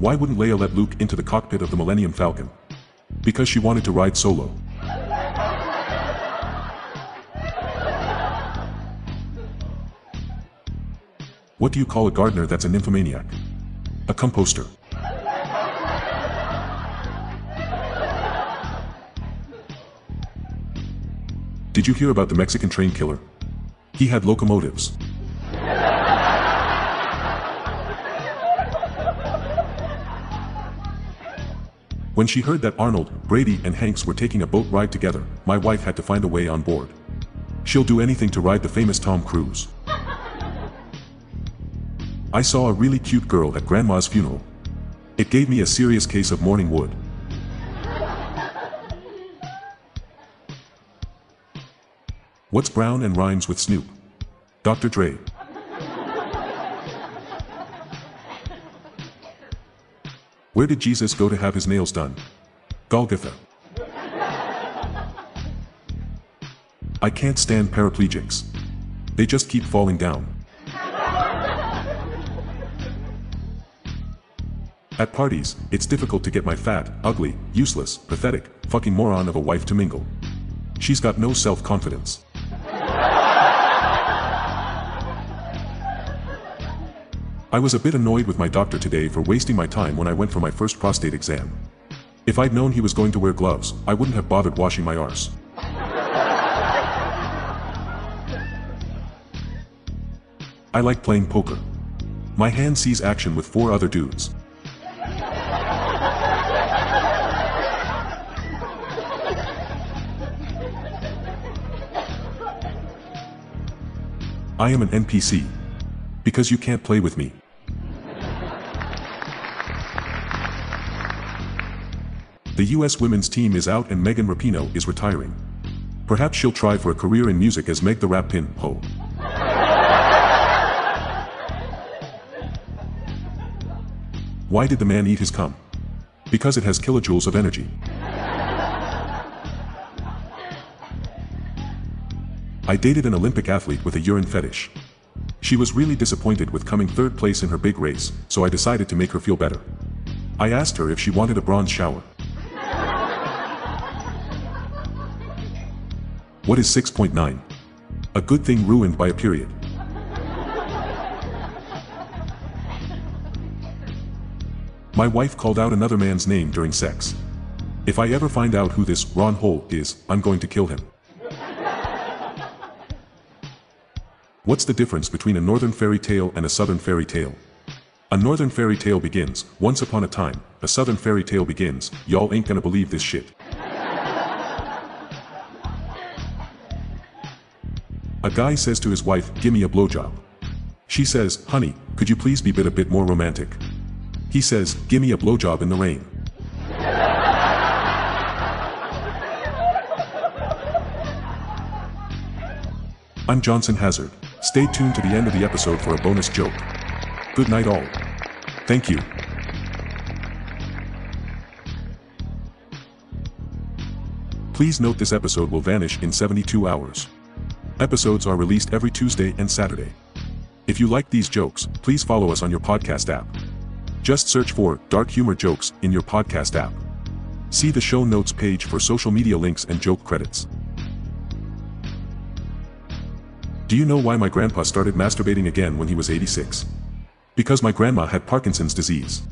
Why wouldn't Leia let Luke into the cockpit of the Millennium Falcon? Because she wanted to ride solo. What do you call a gardener that's a nymphomaniac? A composter. Did you hear about the Mexican train killer? He had locomotives. When she heard that Arnold, Brady and Hanks were taking a boat ride together, my wife had to find a way on board. She'll do anything to ride the famous Tom Cruise. I saw a really cute girl at grandma's funeral. It gave me a serious case of morning wood. What's brown and rhymes with Snoop? Dr. Dre. Where did Jesus go to have his nails done? Golgotha. I can't stand paraplegics. They just keep falling down. At parties, it's difficult to get my fat, ugly, useless, pathetic, fucking moron of a wife to mingle. She's got no self-confidence. I was a bit annoyed with my doctor today for wasting my time when I went for my first prostate exam. If I'd known he was going to wear gloves, I wouldn't have bothered washing my arse. I like playing poker. My hand sees action with four other dudes. I am an NPC. Because you can't play with me. The US women's team is out and Megan Rapinoe is retiring. Perhaps she'll try for a career in music as Meg the Rap Pin, ho. Why did the man eat his cum? Because it has kilojoules of energy. I dated an Olympic athlete with a urine fetish. She was really disappointed with coming third place in her big race, so I decided to make her feel better. I asked her if she wanted a bronze shower. What is 6.9? A good thing ruined by a period. My wife called out another man's name during sex. If I ever find out who this Ron Hole is, I'm going to kill him. What's the difference between a northern fairy tale and a southern fairy tale? A northern fairy tale begins, once upon a time, a southern fairy tale begins, y'all ain't gonna believe this shit. Guy says to his wife, gimme a blowjob. She says, honey, could you please be bit a bit more romantic? He says, gimme a blowjob in the rain. I'm Johnson Hazard. Stay tuned to the end of the episode for a bonus joke. Good night all. Thank you. Please note this episode will vanish in 72 hours. Episodes are released every Tuesday and Saturday. If you like these jokes, please follow us on your podcast app. Just search for Dark Humor Jokes in your podcast app. See the show notes page for social media links and joke credits. Do you know why my grandpa started masturbating again when he was 86? Because my grandma had Parkinson's disease.